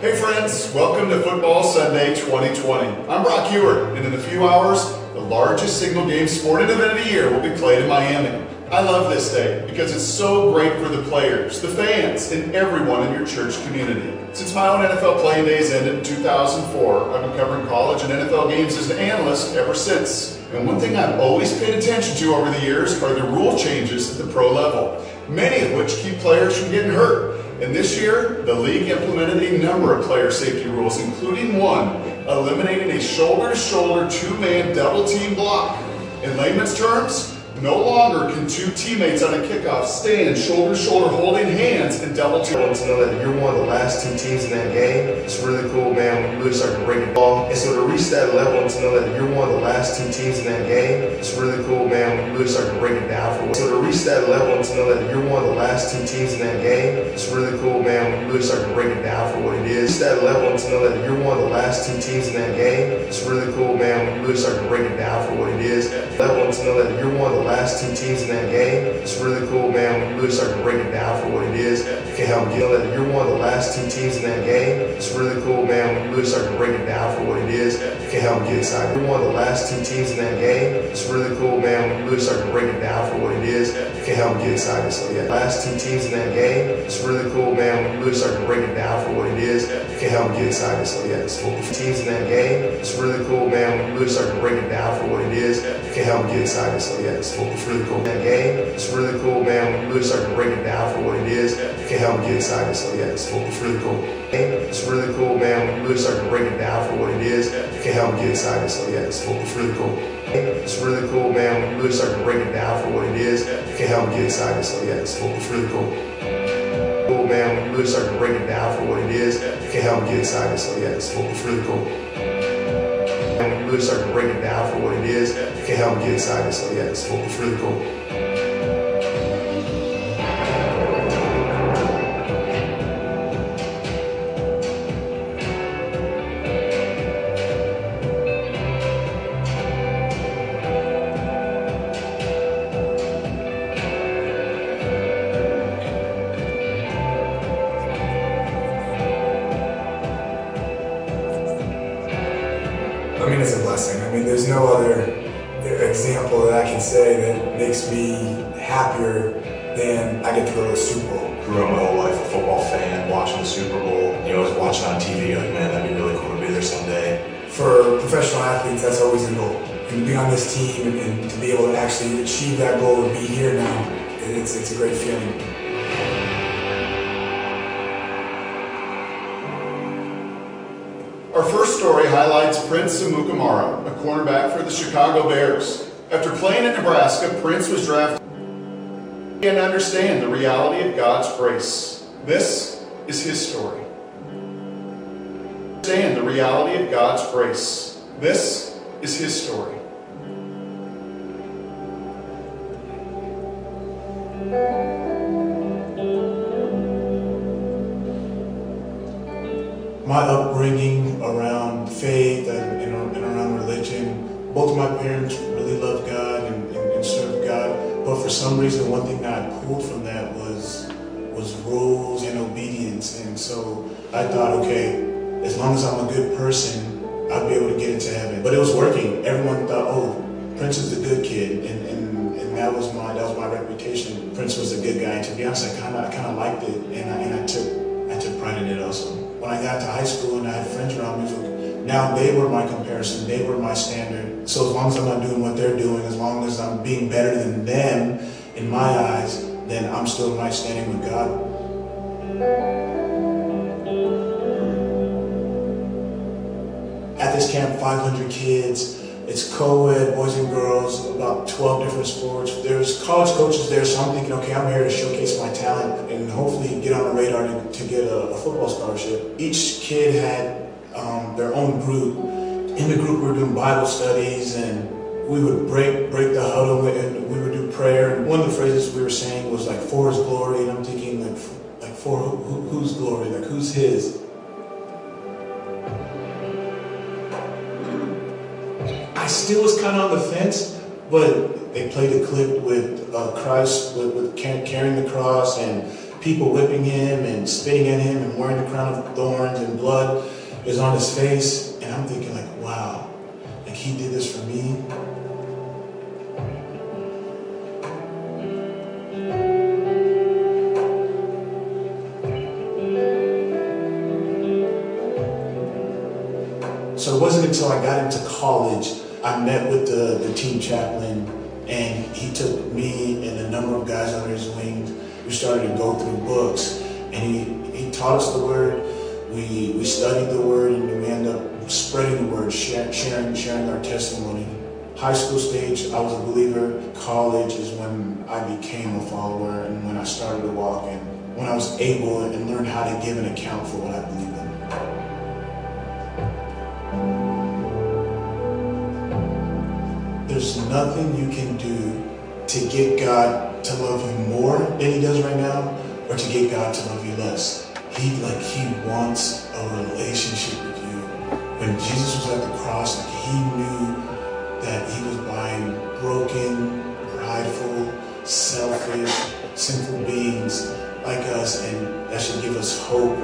Hey friends, welcome to Football Sunday 2020. I'm Brock Huard, and in a few hours, the largest single game sporting event of the year will be played in Miami. I love this day because it's so great for the players, the fans, and everyone in your church community. Since my own NFL playing days ended in 2004, I've been covering college and NFL games as an analyst ever since. And one thing I've always paid attention to over the years are the rule changes at the pro level, many of which keep players from getting hurt. And this year, the league implemented a number of player safety rules, including one eliminating a shoulder to shoulder two man double team block. In layman's terms, no longer can two teammates on a kickoff stand shoulder to shoulder holding hands and double team. To know that you're one of the last two teams in that game, it's really cool, man, when you really start to break it down. And so to reach that level and to know that you're one of the last two teams in that game, it's really cool, man, when you really start to break it down for So to reach that level and to know that you're one of the last two teams in that game, it's really cool, man, you really start to break it down for what it is. That level to know that you're one of the last two teams in that game, it's really cool, man, when you really start to break it down for what it is. Level to know that you're one of the last two teams in that game, it's really cool, man, when you really start to break it down for what it is. You can help get that you're one of the last two teams in that game. It's really cool, man, when you really start to break it down for what it is. You can help get excited. You're one of the last two teams in that game. It's really cool, man, when you really start to break it down for what it is. You can help get excited. So yeah, last two teams in that game. It's really cool, man, when you really start to break it down for what it is. You can help get excited. So yeah, it's cool. Teams in that game. It's really cool, man, when you really start to break it down for what it is. Can help get excited. So yeah, it's. It's really cool. That game. It's really cool, man, when you really start to break it down for what it is. You can help get excited. So yeah, it's. It's really cool. It's really cool, man, when you really start to break it down for what it is. You can help get excited. So yeah, it's. It's really cool. It's really cool, man, when you really start to break it down for what it is. You can help get excited. So yeah, it's. It's really cool. Cool, man, when you really start to break it down for what it is. You can help get excited. So yeah, it's. It's really cool. When you really start to break it down for what it is, you can help get excited. So yeah, it's. It's really cool. Blessing. I mean, there's no other example that I can say that makes me happier than I get to go to a Super Bowl. grew up my whole life a football fan, watching the Super Bowl. You know, I was watching on TV, like, man, that'd be really cool to be there someday. For professional athletes, that's always the goal. And to be on this team and, and to be able to actually achieve that goal and be here now, it's, it's a great feeling. Story highlights Prince Amukamara, a cornerback for the Chicago Bears. After playing at Nebraska, Prince was drafted and understand the reality of God's grace. This is his story. Understand the reality of God's grace. This is his story. My upbringing around faith and, and, and around religion, both of my parents really loved God and, and, and served God. But for some reason, one thing that I pulled from that was was rules and obedience. And so I thought, okay, as long as I'm a good person, I'll be able to get into heaven. But it was working. Everyone thought, oh, Prince is the good kid, and, and, and that was my that was my reputation. Prince was a good guy. And to be honest, I kind of I kind of liked it, and I, and I took I took pride in it also. When I got to high school and I had friends around me, now they were my comparison, they were my standard. So as long as I'm not doing what they're doing, as long as I'm being better than them in my eyes, then I'm still in right standing with God. At this camp, 500 kids. It's co-ed, boys and girls, about 12 different sports. There's college coaches there, so I'm thinking, okay, I'm here to showcase my talent and hopefully get on the radar to, to get a, a, football scholarship. Each kid had um, their own group. In the group, we were doing Bible studies and we would break break the huddle and we would do prayer. And one of the phrases we were saying was like for His glory, and I'm thinking like like for who, whose glory, like who's His. Still was kind of on the fence, but they played a clip with uh, Christ with, with carrying the cross and people whipping him and spitting at him and wearing the crown of thorns and blood is on his face, and I'm thinking like, wow, like he did this for me. So it wasn't until I got into college, I met with the, the team chaplain, and he took me and a number of guys under his wing. We started to go through books, and he, he taught us the word. We, we studied the word, and we ended up spreading the word, sharing, sharing our testimony. High school stage, I was a believer. College is when I became a follower, and when I started to walk, and when I was able and learned how to give an account for what I believe nothing you can do to get God to love you more than He does right now, or to get God to love you less. He like He wants a relationship with you. When Jesus was at the cross, like He knew that He was buying broken, prideful, selfish, sinful beings like us, and that should give us hope.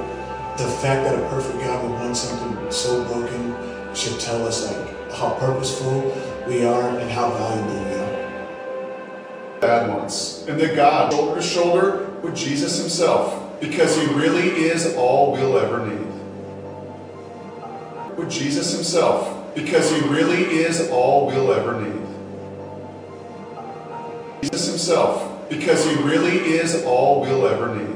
The fact that a perfect God would want something so broken should tell us like how purposeful we are and how valuable we are. Bad ones. And that God, shoulder to shoulder with Jesus himself, because he really is all we'll ever need. With Jesus himself, because he really is all we'll ever need. Jesus himself, because he really is all we'll ever need.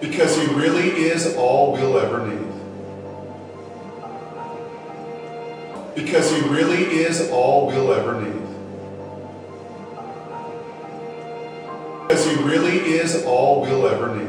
Because he really is all we'll ever need. Because he really is all we'll ever need. Because he really is all we'll ever need.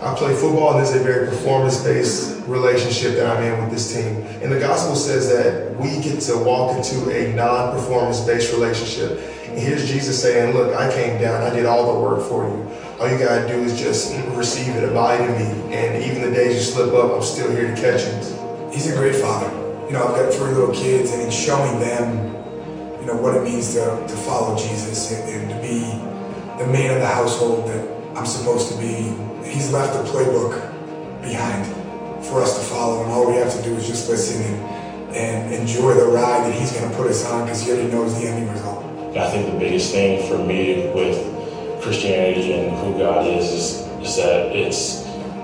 I play football, and is a very performance-based relationship that I'm in with this team. And the gospel says that we get to walk into a non-performance-based relationship. And here's Jesus saying, look, I came down, I did all the work for you. All you gotta do is just receive it, abide in me. And even the days you slip up, I'm still here to catch you. He's a great father. You know, I've got three little kids, and he's showing them, you know, what it means to, to follow Jesus and, and to be the man of the household that I'm supposed to be he's left a playbook behind for us to follow, and all we have to do is just listen and, and enjoy the ride that he's going to put us on because he already knows the ending result. I think the biggest thing for me with Christianity and who God is is, is that it's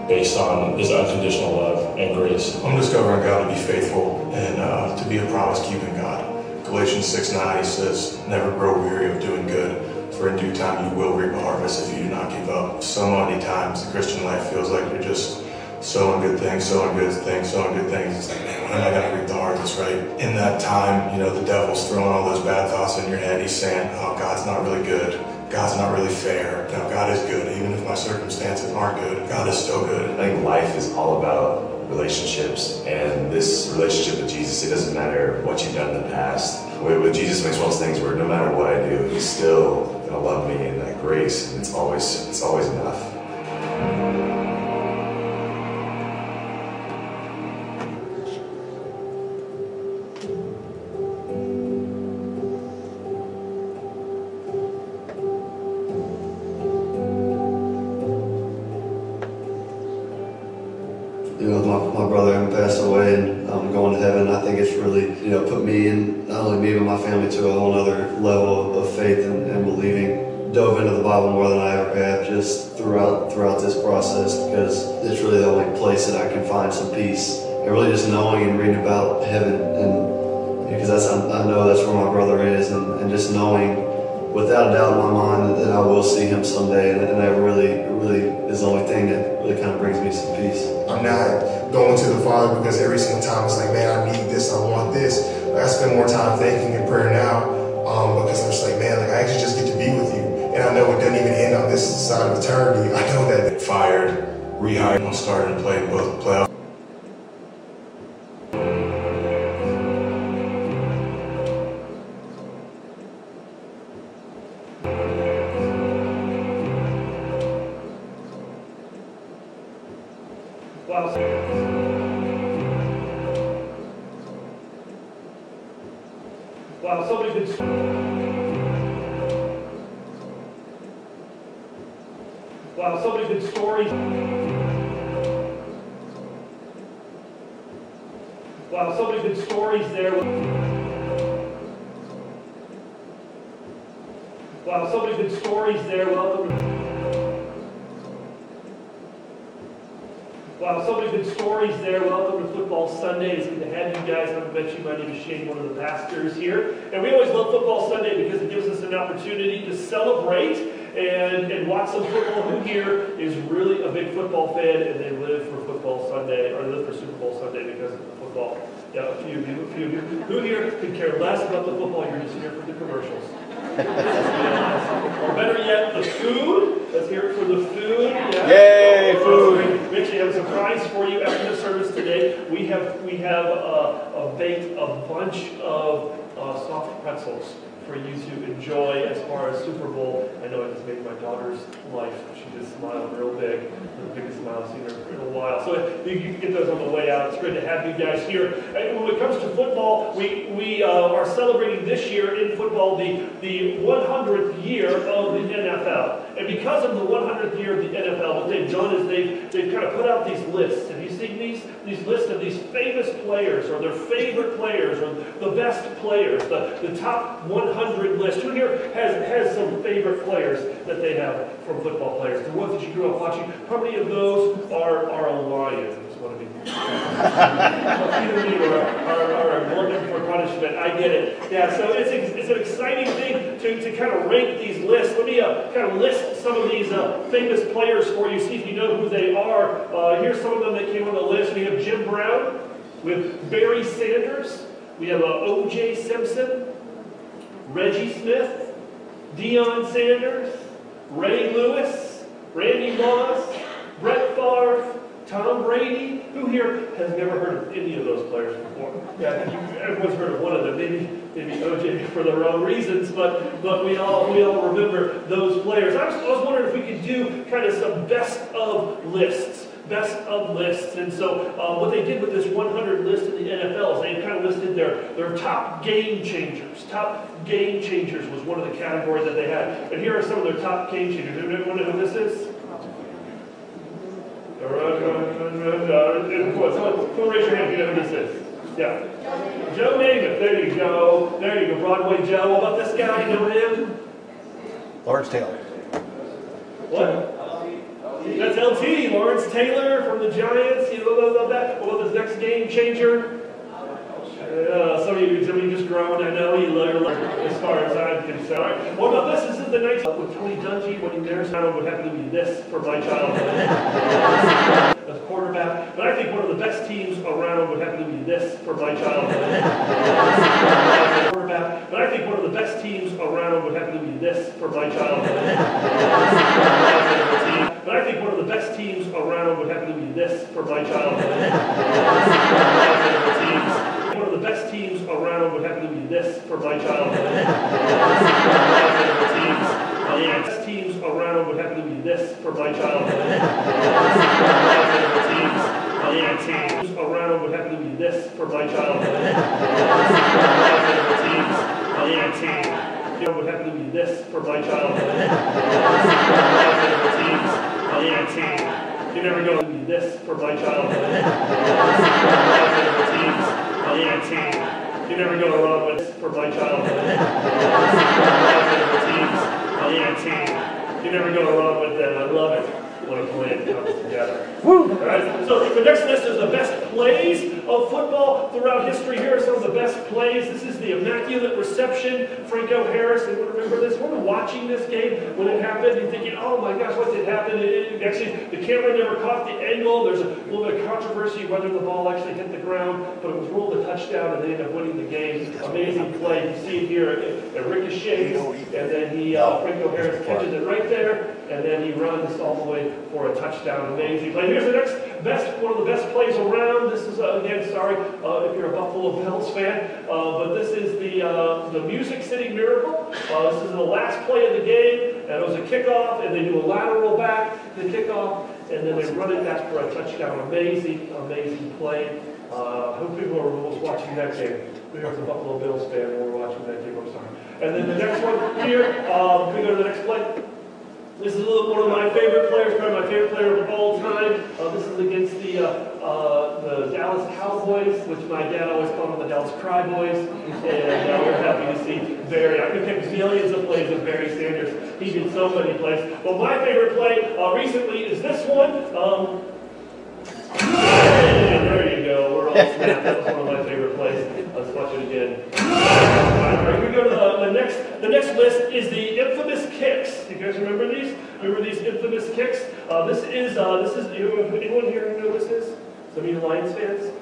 based on His unconditional love and grace. I'm discovering God to be faithful and uh, to be a promise-keeping God. Galatians 6 9 he says, Never grow weary of doing good for in due time you will reap a harvest if you do not give up. So many times the Christian life feels like you're just sowing good things, sowing good things, sowing good things. It's like, man, when am I going to reap the harvest, right? In that time, you know, the devil's throwing all those bad thoughts in your head. He's saying, oh, God's not really good. God's not really fair. No, God is good. Even if my circumstances aren't good, God is still good. I think life is all about relationships. And this relationship with Jesus, it doesn't matter what you've done in the past. With Jesus makes one of those things where no matter what I do, he's still gonna love me in that grace, and it's always it's always enough. You know, my, my brother having passed away and um, going to heaven, I think it's really, you know, put me and not only me but my family to a whole other level of faith and, and believing. Dove into the Bible more than I ever have just throughout throughout this process because it's really the only place that I can find some peace. And really just knowing and reading about heaven and because that's I, know that's where my brother is and, and just knowing without a doubt in my mind that, that I will see him someday and, and that really really is the only thing that really kind of brings me some peace. I'm not going to the Father because every single time it's like, man, I need this, I want this. Like, I spend more time thinking and prayer now um, because I'm just like, man, like I actually just get to be with you. And I know it doesn't even end on this side of eternity. I know that. Fired, rehired, and started to play both playoff. Wow, so many good stories there. Wow, so many good stories there. Welcome. Wow, so many good stories there. Welcome to Football Sunday. It's good to have you guys. I'm met you. My name is Shane, one of the pastors here. And we always love Football Sunday because it gives us an opportunity to celebrate and, and watch some football. Who here is really a big football fan and they live for Football Sunday or live for Super Bowl Sunday because of the football? Yeah, a few of you, a few of you. Who here could care less about the football? You're just here for the commercials. or better yet, the food. Let's hear it for the food. Yeah. Yay, food. We actually have a surprise for you after the service today. We have we have uh, baked a bunch of uh, soft pretzels for you to enjoy as far as Super Bowl. I know it just made my daughter's life. She just smiled real big, the biggest smile I've seen her in a while. So you can get those on the way out. It's great to have you guys here. And when it comes to football, we we uh, are celebrating this year in football the the 100th year of the NFL. And because of the 100th year of the NFL, what they've done is they've they've kind of put out these lists. Seen these these lists of these famous players or their favorite players or the best players, the, the top 100 list? Who here has has some favorite players that they have from football players? The ones that you grew up watching. How many of those are are a lion? Want to be are, are, are a for punishment. I get it. Yeah, so it's, it's an exciting thing to, to kind of rank these lists. Let me uh, kind of list some of these uh, famous players for you, see if you know who they are. Uh, here's some of them that came on the list. We have Jim Brown, have Barry Sanders, we have uh, O.J. Simpson, Reggie Smith, Deion Sanders, Ray Lewis, Randy Moss, Brett Favre, Tom Brady. Who here has never heard of any of those players before? Yeah, everyone's heard of one of them. Maybe maybe OJ for the wrong reasons, but but we all we all remember those players. I was, I was wondering if we could do kind of some best of lists. Best of lists, and so uh, what they did with this 100 list in the NFL is they kind of listed their their top game changers. Top game changers was one of the categories that they had. And here are some of their top game changers. Anyone know who this is? Someone raise your hand if you this is. Yeah. Joe Namath. There you go. There you go. Broadway Joe. What about this guy? Know him? Lawrence Taylor. What? That's LT. Lawrence Taylor from the Giants. You know that? What about this next game changer? Uh, some of you, some of you just groaned. I know you love your as far as I'm concerned. Right. What about this? Is the night with Tony Dungy when he marries someone would happen to be this for my childhood. As quarterback, but I think one of the best teams around would happen to be this for my childhood. quarterback, but I think one of the best teams around would happen to be this for my childhood. but I think one of the best teams around would happen to be this for my childhood. The best teams around would happen to be this for my childhood. Yeah, best teams around would happen to be this for my childhood. Yeah, teams around would happen to be this for my childhood. Yeah, team would happen to be this for my childhood. Yeah, team You never go, this for my childhood. teams, Team. You never go wrong with for my childhood. team. You never go wrong with when a plan comes together. Woo! All right. So the next list is the best plays of football throughout history. Here are some of the best plays. This is the Immaculate Reception. Franco Harris, anyone remember this? We're watching this game when it happened. You're thinking, oh my gosh, what did happen? It, actually, the camera never caught the angle. There's a little bit of controversy whether the ball actually hit the ground, but it was ruled a touchdown and they ended up winning the game. Amazing play. You see it here. It, it ricochets, and then he, uh, Franco Harris catches it right there, and then he runs all the way for a touchdown. Amazing play. Here's the next best, one of the best plays around. This is, uh, again, sorry uh, if you're a Buffalo Bills fan, uh, but this is the, uh, the Music City Miracle. Uh, this is the last play of the game, and it was a kickoff, and they do a lateral back to kickoff, and then they run it back for a touchdown. Amazing, amazing play. Uh, I hope people are watching that game. We are the Buffalo Bills fan we're watching that game. I'm sorry. And then the next one here, um, we go to the next play. This is one of my favorite players, probably my favorite player of all time. Uh, this is against the uh, uh, the Dallas Cowboys, which my dad always called them the Dallas Cry Boys. And uh, we're happy to see Barry. I could pick millions of plays of Barry Sanders. He did so many plays. Well, my favorite play uh, recently is this one. Um, there you That was one of my favorite plays. Let's watch it again. Right, we go to the, the next. The next list is the infamous kicks. You guys remember these? Remember these infamous kicks? Uh, this is uh, this is anyone here know this is? Some of you Lions fans?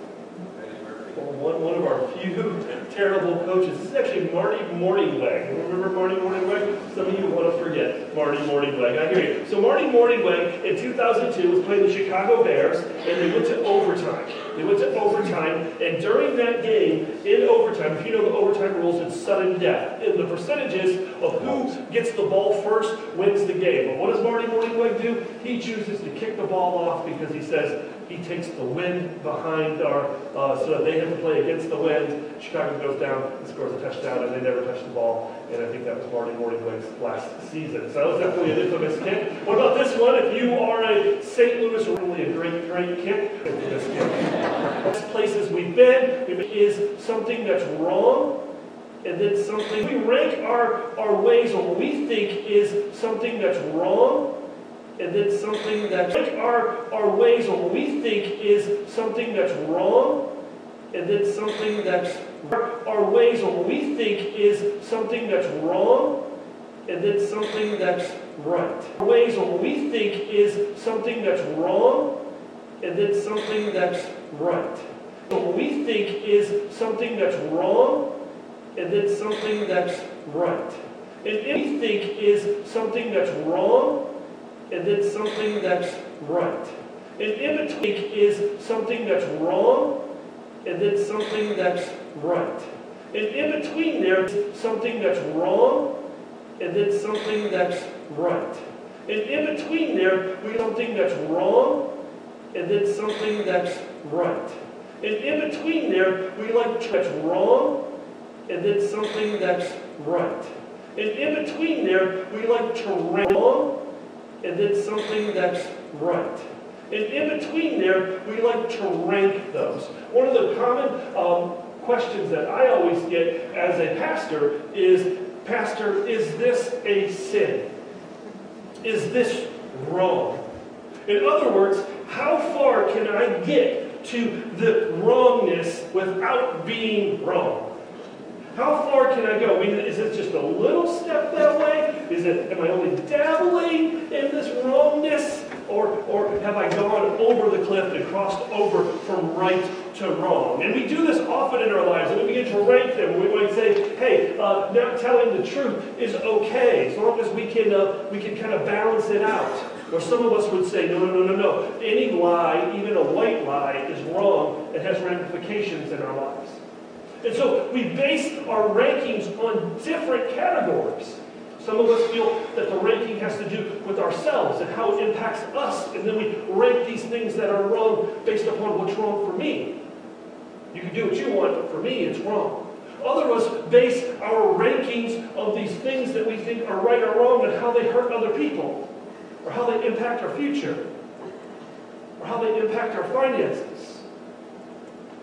one, one of our few terrible coaches. This is actually Marty Mornhinweg. Remember Marty Mornhinweg? Some of you want to forget Marty Mornhinweg. I hear you. So Marty Mornhinweg in 2002 was playing the Chicago Bears, and they went to overtime. They went to overtime, and during that game, in overtime, if you know the overtime rules, it's sudden death. And the percentages of who gets the ball first wins the game. But what does Marty Mornhinweg do? He chooses to kick the ball off because he says, he takes the wind behind our, uh, so that they have to play against the wind. Chicago goes down and scores a touchdown, and they never touch the ball. And I think that was Marty Mornhinweg's last season. So that was definitely an infamous kick. What about this one? If you are a St. Louis, really a great, great kick. Infamous kick. places we've been is something that's wrong and then something we rank our, our ways or we think is something that's wrong and then something that our, our ways or what we think is something that's wrong, and then something that's our, ways or what we think is something that's wrong, and then something that's right. Our ways or what we think is something that's wrong, and then something that's right. What we think is something that's wrong, and then something that's right. And we think is something that's wrong, and then something that's right. And in between is something that's wrong and then something that's right. And in between there is something that's wrong and then something that's right. And in between there, we something that's wrong and then something that's right. And in between there, we like that's wrong and then something that's right. And in between there, we like to wrong and then something that's right. And in between there, we like to rank those. One of the common um, questions that I always get as a pastor is, Pastor, is this a sin? Is this wrong? In other words, how far can I get to the wrongness without being wrong? How far can I go? I mean, is it just a little step that way? Is it, am I only dabbling in this wrongness? Or, or have I gone over the cliff and crossed over from right to wrong? And we do this often in our lives, and we begin to rank them. We might say, hey, uh, not telling the truth is okay, as long as we can, uh, we can kind of balance it out. Or some of us would say, no, no, no, no, no. Any lie, even a white lie, is wrong It has ramifications in our lives. And so we base our rankings on different categories. Some of us feel that the ranking has to do with ourselves and how it impacts us, and then we rank these things that are wrong based upon what's wrong for me. You can do what you want, but for me, it's wrong. Other of us base our rankings of these things that we think are right or wrong and how they hurt other people or how they impact our future. or how they impact our finances.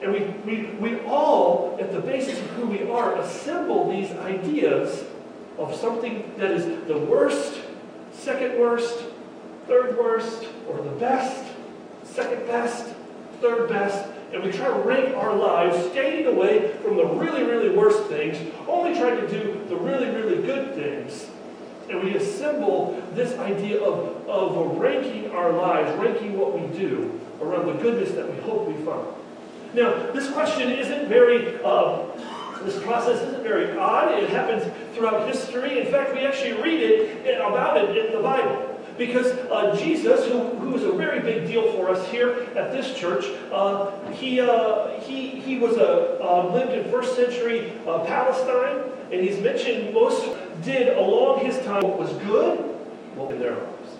And we, we, we all, at the basis of who we are, assemble these ideas of something that is the worst, second worst, third worst, or the best, second best, third best, and we try to rank our lives, staying away from the really, really worst things, only trying to do the really, really good things. And we assemble this idea of, of ranking our lives, ranking what we do around the goodness that we hope we find. Now, this question isn't very, uh, this process isn't very odd. It happens throughout history. In fact, we actually read it about it in the Bible. Because uh, Jesus, who, who is a very big deal for us here at this church, uh, he, uh, he, he was a, uh, lived in first century uh, Palestine, and he's mentioned most did along his time what was good what in their lives.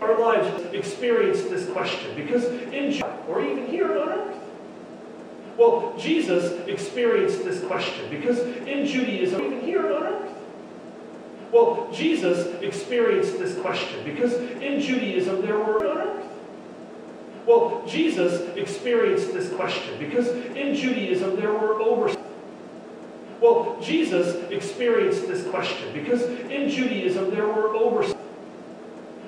Our lives experience this question because in or even here on earth. Well, Jesus experienced this question because in Judaism, even here on earth. Well, Jesus experienced this question because in Judaism there were on earth. Well, Jesus experienced this question because in Judaism there were over. Well, Jesus experienced this question because in Judaism there were over.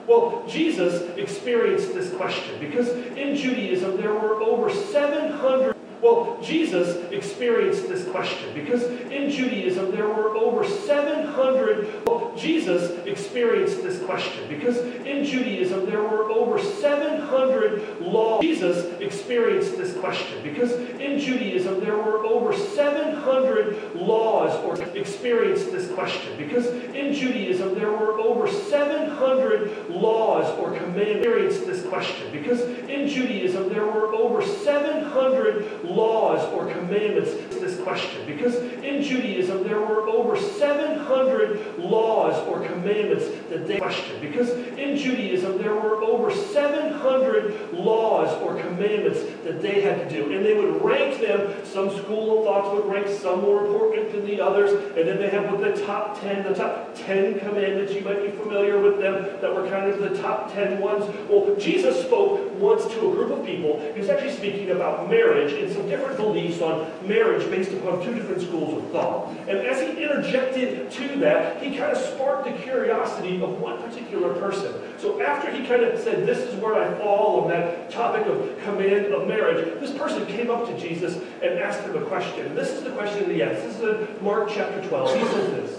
Well, Jesus experienced this question because in Judaism there were over 700. Well, Jesus experienced this question because in Judaism there were over 700. Well, Jesus experienced this question because in Judaism there were over 700 laws. Jesus experienced this question because in Judaism there were over 700 laws or experienced this question because in Judaism there were over 700 laws or commandments. Experienced this question because in Judaism there were over 700 laws or commandments. This question. Because in Judaism there were over 700 laws or commandments that they question because in Judaism there were over 700 laws or commandments that they had to do. And they would rank them. Some school of thoughts would rank some more important than the others. And then they have with the top 10 the top 10 commandments. You might be familiar with them that were kind of the top 10 ones. Well Jesus spoke once to a group of people. He was actually speaking about marriage and some different beliefs on marriage based upon two different schools of thought. And as he interjected to that, he kind of sparked the curiosity of one particular person. So after he kind of said, This is where I fall on that topic of command of marriage, this person came up to Jesus and asked him a question. This is the question that he asked. This is in Mark chapter 12. He says this.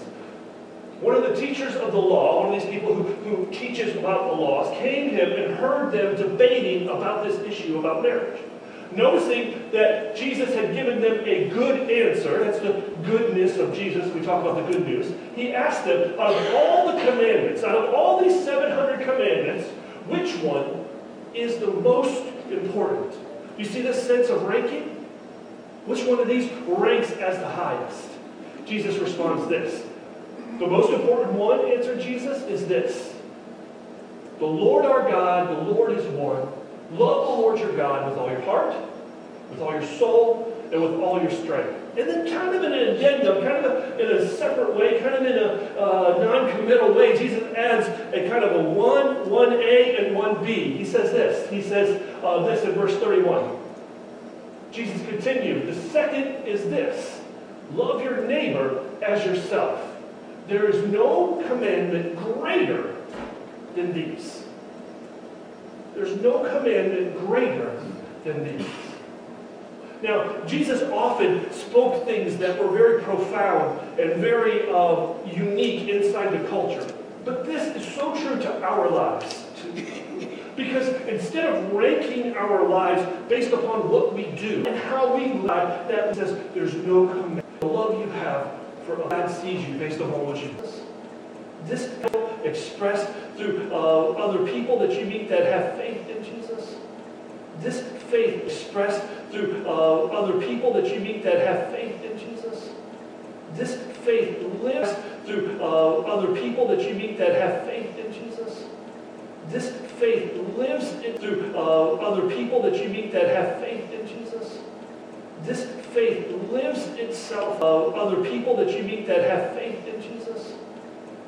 One of the teachers of the law, one of these people who, who teaches about the laws, came to him and heard them debating about this issue about marriage noticing that Jesus had given them a good answer, that's the goodness of Jesus, we talk about the good news, he asked them, out of all the commandments, out of all these 700 commandments, which one is the most important? You see this sense of ranking? Which one of these ranks as the highest? Jesus responds this. The most important one, answered Jesus, is this. The Lord our God, the Lord is one. Love the Lord your God with all your heart, with all your soul, and with all your strength. And then kind of in an addendum, kind of in a separate way, kind of in a uh, non-committal way, Jesus adds a kind of a 1, 1a, and 1b. He says this. He says uh, this in verse 31. Jesus continued, the second is this. Love your neighbor as yourself. There is no commandment greater than these. There's no commandment greater than these. Now, Jesus often spoke things that were very profound and very uh, unique inside the culture. But this is so true to our lives. Because instead of ranking our lives based upon what we do and how we live, that says there's no command. The love you have for God sees you based upon what you do. This is expressed through uh, other people that you meet that have faith in Jesus. This faith expressed through uh, other people that you meet that have faith in Jesus. This faith lives through uh, other people that you meet that have faith in Jesus. This faith lives through uh, other people that you meet that have faith in Jesus. This faith lives itself uh, other people that you meet that have faith in Jesus.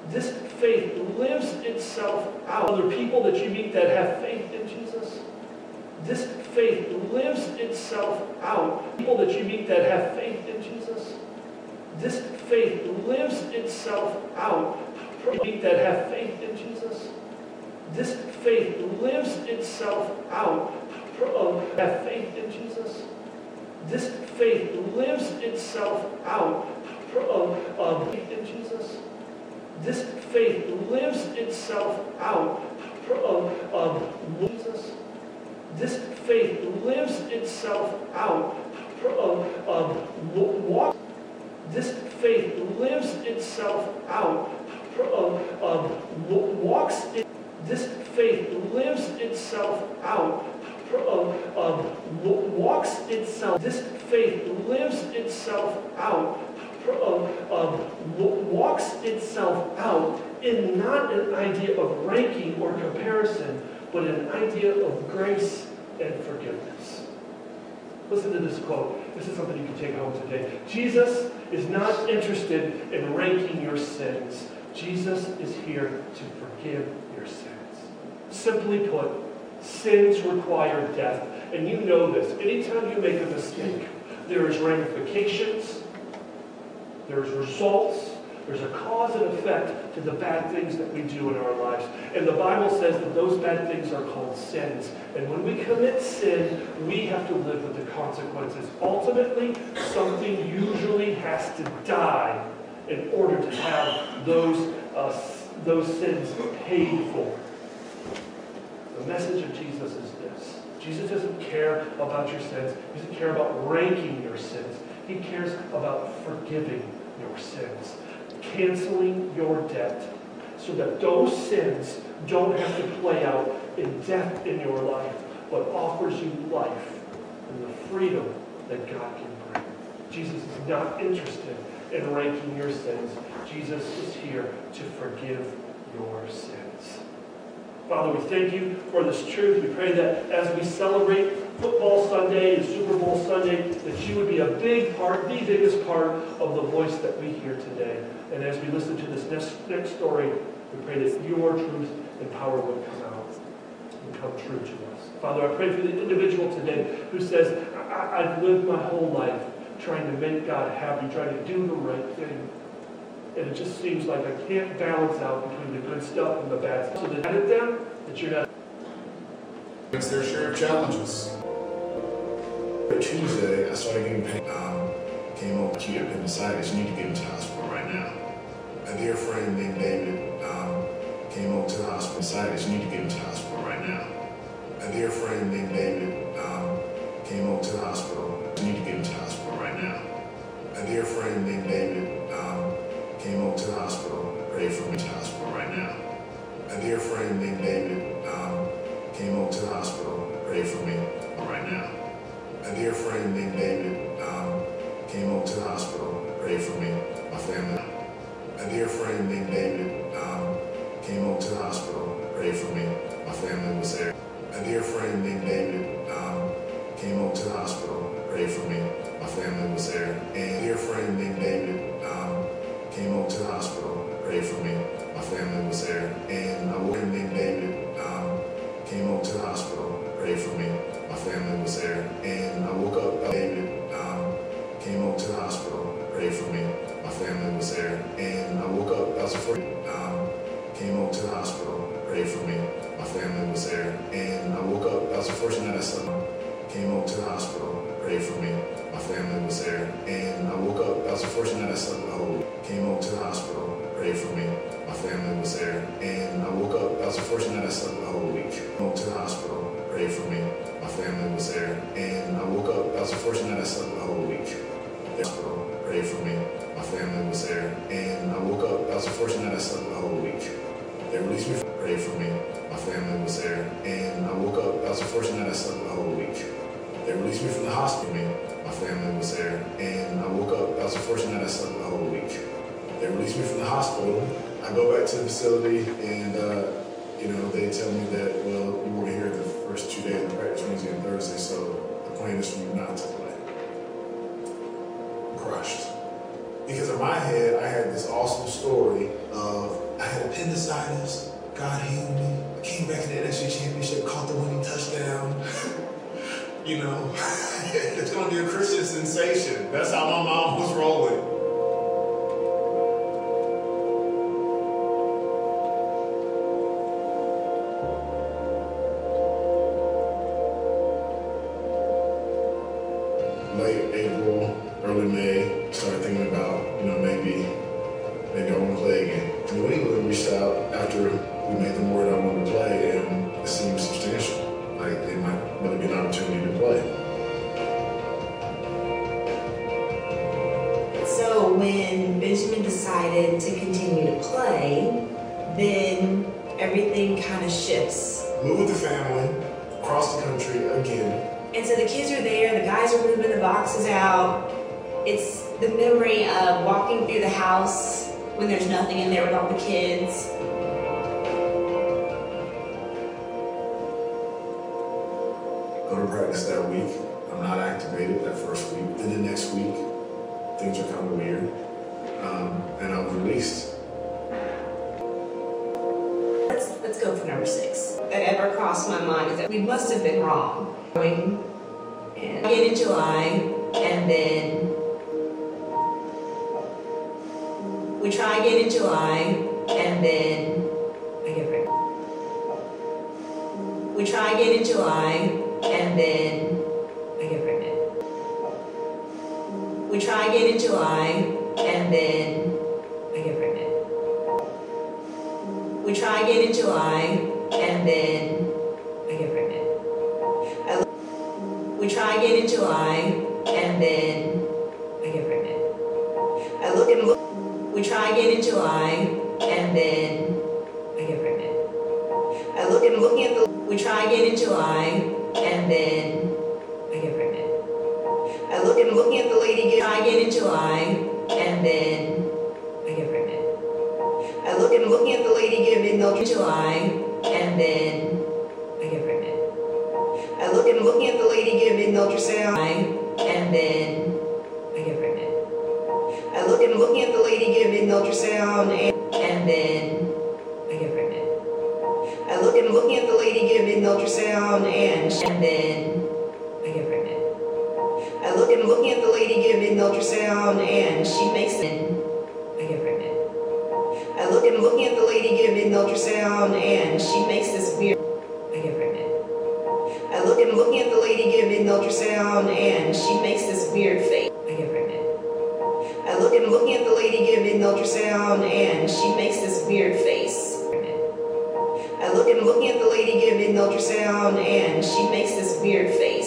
This faith lives itself out. Other people that you meet that have faith in in Jesus. This faith lives itself out. People that you meet that have faith in Jesus. This faith lives itself out. People that have faith in Jesus. This faith lives itself out. Have faith in Jesus. This faith lives itself out. Of faith in Jesus. This faith lives itself out. Of Jesus. This faith lives itself out. Of of walk. This faith lives itself out. Of of walks. In, this faith lives itself out. Of of walks itself. This faith lives itself out. of, Of walks itself out in not an idea of ranking or comparison, but an idea of grace and forgiveness. Listen to this quote. This is something you can take home today. Jesus is not interested in ranking your sins. Jesus is here to forgive your sins. Simply put, sins require death. And you know this. Anytime you make a mistake, there is ramifications, there's results, there's a cause and effect to the bad things that we do in our lives. And the Bible says that those bad things are called sins. And when we commit sin, we have to live with the consequences. Ultimately, something usually has to die in order to have those, uh, those sins paid for. The message of Jesus is this. Jesus doesn't care about your sins. He doesn't care about ranking your sins. He cares about forgiving your sins, canceling your debt, so that those sins don't have to play out in death in your life, but offers you life and the freedom that God can bring. Jesus is not interested in ranking your sins. Jesus is here to forgive your sins. Father, we thank you for this truth. We pray that as we celebrate Football Sunday and Super Bowl Sunday, that you would be a big part, the biggest part of the voice that we hear today. And as we listen to this next, next story, we pray that your truth and power would come out and come true to us. Father, I pray for the individual today who says, I- I've lived my whole life trying to make God happy, trying to do the right thing. And it just seems like I can't balance out between the good stuff and the bad stuff. So that at them, that you're not. It's their share of challenges. Tuesday, I started getting pain. Um, came over you appendicitis. You need to get into hospital right now. A dear friend named David um, came over to the hospital. Appendicitis. You need to get into the hospital right now. A dear friend named David um, came over to the hospital. You need to get into the hospital right now. A dear friend named David um, came over to the hospital. Pray for me to the hospital right now. A dear friend named David um, came over to the hospital. Pray for me right now. A dear friend named David um, came over to the hospital. Pray for me, my family. A dear friend named David um, came over to the hospital. and prayed for me, my family was there. A dear friend named David um, came over to the hospital. and prayed for me, my family was there. And a dear friend named David um, came over to the hospital. Pray for me, my family was there. And a woman named David um, came over to the hospital. Pray for me, my family was there. And I woke up, David um, came over to the hospital, and prayed for me. My family was there. And I woke up, that was the first, um, came over to the hospital, prayed for me. My family was there. And I woke up, that was the first night I slept. Came over to the hospital, prayed for me. My family was there. And I woke up, that was the first night I slept the. Came over to the hospital, prayed for me. My family was there. And I woke up, that was the first night I slept the whole week. Came over to the hospital, prayed for me. My family was there. And I woke up, that was the first night I slept the whole week. Was there. And I woke up, that was the first night I slept the whole week. They released me, prayed for me. My family was there. And I woke up, that was night I slept the whole week. They released me from the hospital. My family was there. And I woke up, that was night I slept the whole week. They released me from the hospital. I go back to the facility and, uh, you know, they tell me that, well, you weren't here the first two days of Wednesday and Thursday, so the plan is for you not to play. Crushed. Because in my head, I had this awesome story of I had appendicitis, God healed me, I came back in the NFC Championship, caught the winning touchdown. you know, it's going to be a Christian sensation. That's how my mom was rolling. When Benjamin decided to continue to play, then everything kind of shifts. Move with the family, across the country again. And so the kids are there, the guys are moving the boxes out. It's the memory of walking through the house when there's nothing in there with all the kids. Go to practice that week. I'm not activated that first week. Then the next week, things are kind of weird. Um, and I was released. Let's, let's go for number six. That ever crossed my mind is that we must have been wrong. And in July, and then we try again in July, and then I get pregnant. We try again in July, and then We try again in July, and then I get pregnant. We try again in July, and then I get pregnant. I, we try again in July, and then I get pregnant. I look and look. We try again in July, and then I get pregnant. I look and looking at the. We try again in July, and then and looking at the lady. Get, again in July, and then I get pregnant. I look and looking at the lady giving milk in July, and then I get pregnant. I look and looking at the lady giving ultrasound, and then I get pregnant. I look and looking at the lady giving ultrasound, and, and then I get pregnant. I look and looking at the lady giving ultrasound, and, and then and looking at the lady giving ultrasound, and she makes it. I get pregnant. I look and looking at the lady giving ultrasound, and she makes this weird. I get pregnant. I look and looking at the lady giving ultrasound, and she makes this weird face. I get pregnant. I look and looking at the lady giving ultrasound, and she makes this weird face. I look and looking at the lady giving ultrasound, and she makes this weird face.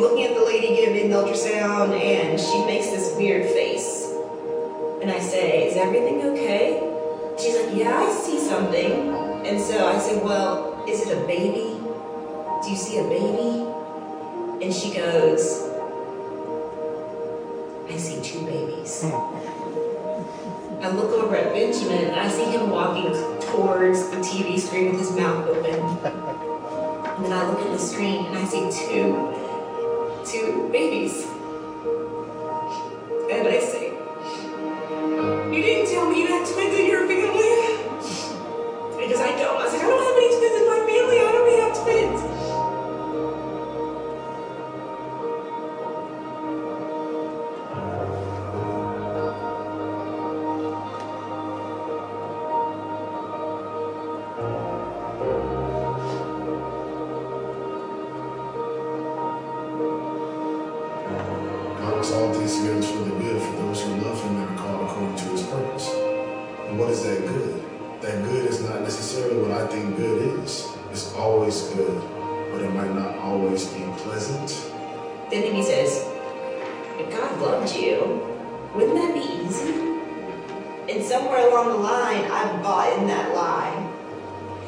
Looking at the lady giving the ultrasound, and she makes this weird face. And I say, Is everything okay? She's like, Yeah, I see something. And so I say, Well, is it a baby? Do you see a baby? And she goes, I see two babies. I look over at Benjamin and I see him walking towards the TV screen with his mouth open. And then I look at the screen and I see two, two babies.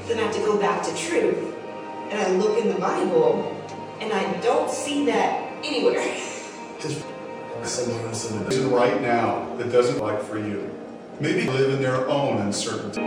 Then I have to go back to truth. And I look in the Bible, and I don't see that anywhere. Someone else in the Reason right now that doesn't like for you. Maybe live in their own uncertainty.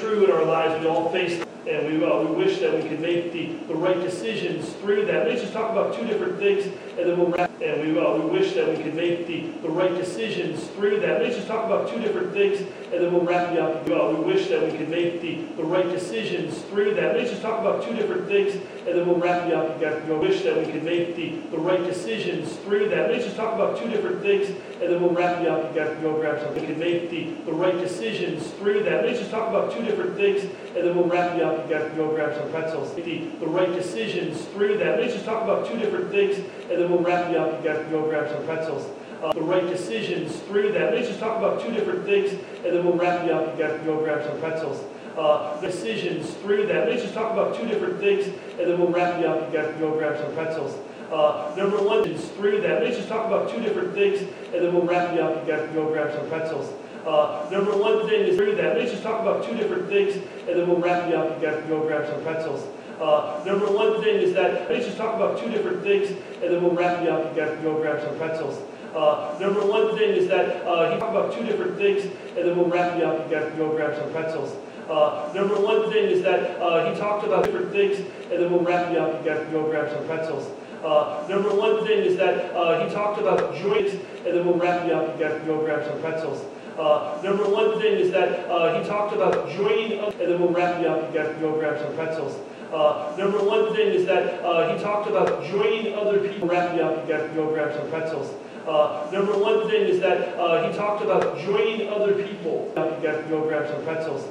True in our lives, we all face and we, uh, we wish that we could make the, the right decisions through that. Let's just talk about two different things, and then we'll wrap. And we, uh, we wish that we could make the, the right decisions through that. Let's just talk about two different things, and then we'll wrap you up. We wish that we could make the, the right decisions through that. Let's just talk about two different things, and then we'll wrap you up. You guys go. Wish that we could make the, the right decisions through that. Let's just talk about two different things, and then we'll wrap you up. You go grab something. We could make the, the right decisions through that. Let's just talk about two different things, and then we'll wrap you up. You guys can go grab some pretzels. The, the right decisions through that. Let's just talk about two different things, and then we'll wrap you up. You guys can go grab some pretzels. Uh, the right decisions through that. Let's just talk about two different things, and then we'll wrap you up. You guys can go grab some pretzels. Uh, decisions through that. Let's just talk about two different things, and then we'll wrap you up. You guys go grab some pretzels. Uh, number one is through that. Let's just talk about two different things, and then we'll wrap you up. You guys go grab some pretzels. Uh, number one thing is that. Let's just talk about two different things, and then we'll wrap you up. You guys go grab some pretzels. Uh, number one thing is that let's just talk about two different things, and then we'll wrap you up. You guys go grab some pretzels. Uh, number one thing is that uh, he talked about two different things, and then we'll wrap you up. You guys go grab some pretzels. Uh, number one thing is that uh, he talked about different things, and then we'll wrap you up. You guys go grab some pretzels. Uh, number one thing is that uh, he talked about joints, and then we'll wrap you up. You guys go grab some pretzels. Uh, number one thing is that uh, he talked about joining, and then we'll wrap you up. You guys go grab some pretzels. Uh, number one thing is that uh, he talked about joining other people. Wrap you up. You guys go grab some pretzels. Uh, number one thing is that uh, he talked about joining other people. You guys go grab some pretzels.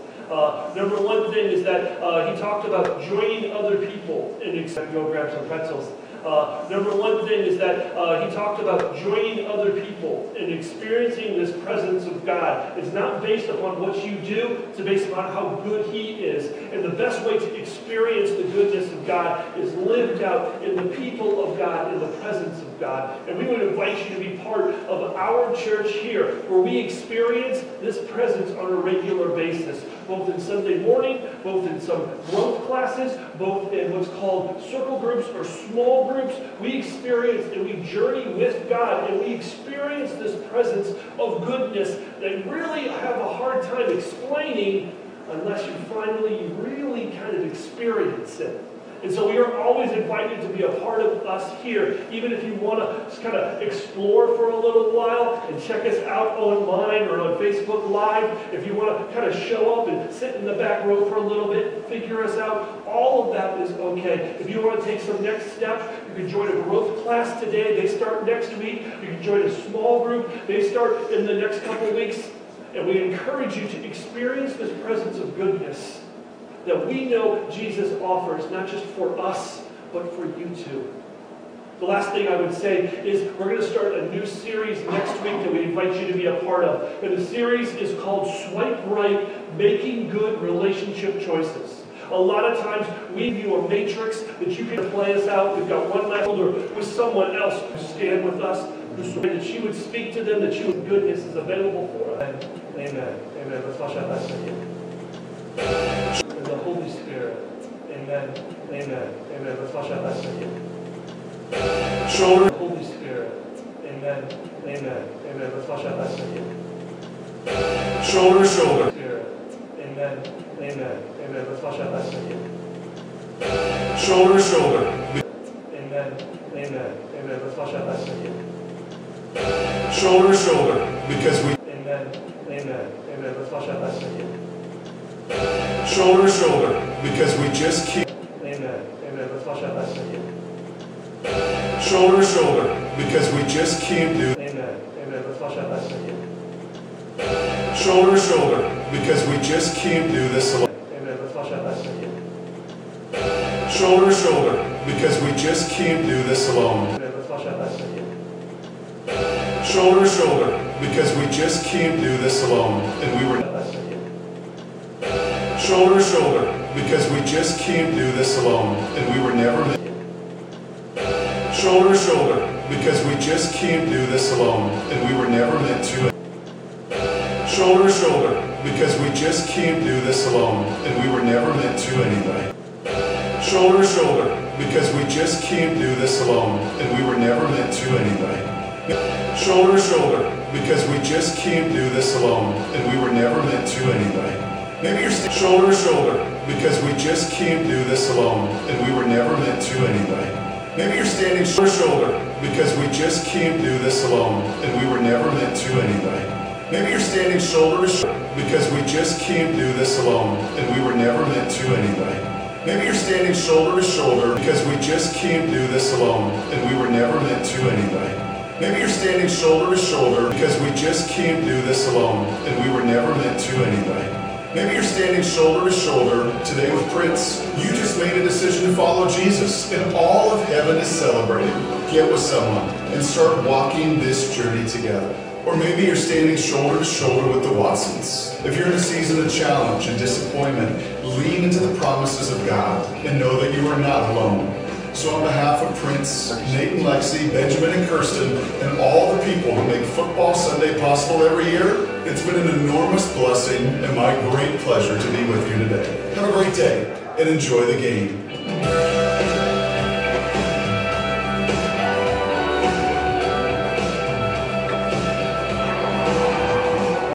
Number one thing is that he talked about joining other people and go grab some pretzels. Uh, number one thing is that uh, he talked about joining other people and experiencing this presence of God. It's not based upon what you do, it's based upon how good he is. And the best way to experience the goodness of God is lived out in the people of God, in the presence of God. And we would invite you to be part of our church here, where we experience this presence on a regular basis, both in Sunday morning, both in some growth classes, both in what's called circle groups or small groups, we experience and we journey with God and we experience this presence of goodness that really have a hard time explaining unless you finally really kind of experience it. And so we are always invited to be a part of us here, even if you want to kind of explore for a little while and check us out online or on Facebook Live. If you want to kind of show up and sit in the back row for a little bit figure us out, all of that is okay. If you want to take some next steps, you can join a growth class today. They start next week. You can join a small group. They start in the next couple weeks. And we encourage you to experience this presence of goodness that we know Jesus offers, not just for us, but for you too. The last thing I would say is we're going to start a new series next week that we invite you to be a part of. And the series is called Swipe Right Making Good Relationship Choices. A lot of times we view a matrix that you can play us out. We've got one last older with someone else who stand with us, that she would speak to them, that you goodness is available for us. Amen. Amen. Let's watch that last video. Shoulder the Holy Spirit. Amen. Amen. Amen. Let's watch that last video. Shoulder. Holy Spirit. Amen. Amen. Amen. Let's watch that last video. Shoulder, shoulder. Spirit. Amen. Amen. Amen. Let's watch that last video. Shoulder, shoulder. Amen. Amen. Amen. Let's watch that last video. Shoulder, shoulder. Because we. Amen. Amen. Amen. Let's watch that last video. Shoulder, to shoulder. Because we just keep. Amen. Amen. Let's watch that last video. Shoulder, shoulder. Because we just can't do. Amen. Amen. Let's watch that last video. Shoulder, shoulder. Because we just can't do this alone. Amen. Let's watch that last video. Shoulder, shoulder. Because we just can't do this alone. Amen. Let's watch that last video. Shoulder, shoulder. Because we just can't do this alone. And we were. Last to Shoulder, shoulder. Because we just can't do this alone. And we were never meant. Shoulder, to shoulder. Because we just can't do this alone. And we were never meant to. Shoulder, to shoulder. Because we just can't do this alone. And we were never meant to anyway. Shoulder, to shoulder. Because we just can't do this alone. And we were never meant to anyway. Shoulder, to shoulder. Because we just can't do this alone. And we were never meant to anyway. Maybe you're shoulder, shoulder. because we just can't do this alone, and we were never meant to anyway. Maybe you're standing shoulder to shoulder because we just can't do this alone, and we were never meant to anyway. Maybe you're standing shoulder to shoulder because we just can't do this alone, and we were never meant to anyway. Maybe you're standing shoulder to shoulder because we just can't do this alone, and we were never meant to anyway. Maybe you're standing shoulder to shoulder because we just can't do this alone, and we were never meant to anyway. Maybe you're standing shoulder to shoulder today with Prince. You just made a decision to follow Jesus, and all of heaven is celebrating. Get with someone and start walking this journey together. Or maybe you're standing shoulder to shoulder with the Watsons. If you're in a season of challenge and disappointment, lean into the promises of God and know that you are not alone. So on behalf of Prince, Nate and Lexi, Benjamin and Kirsten, and all the people who make Football Sunday possible every year, it's been an enormous blessing and my great pleasure to be with you today. Have a great day and enjoy the game.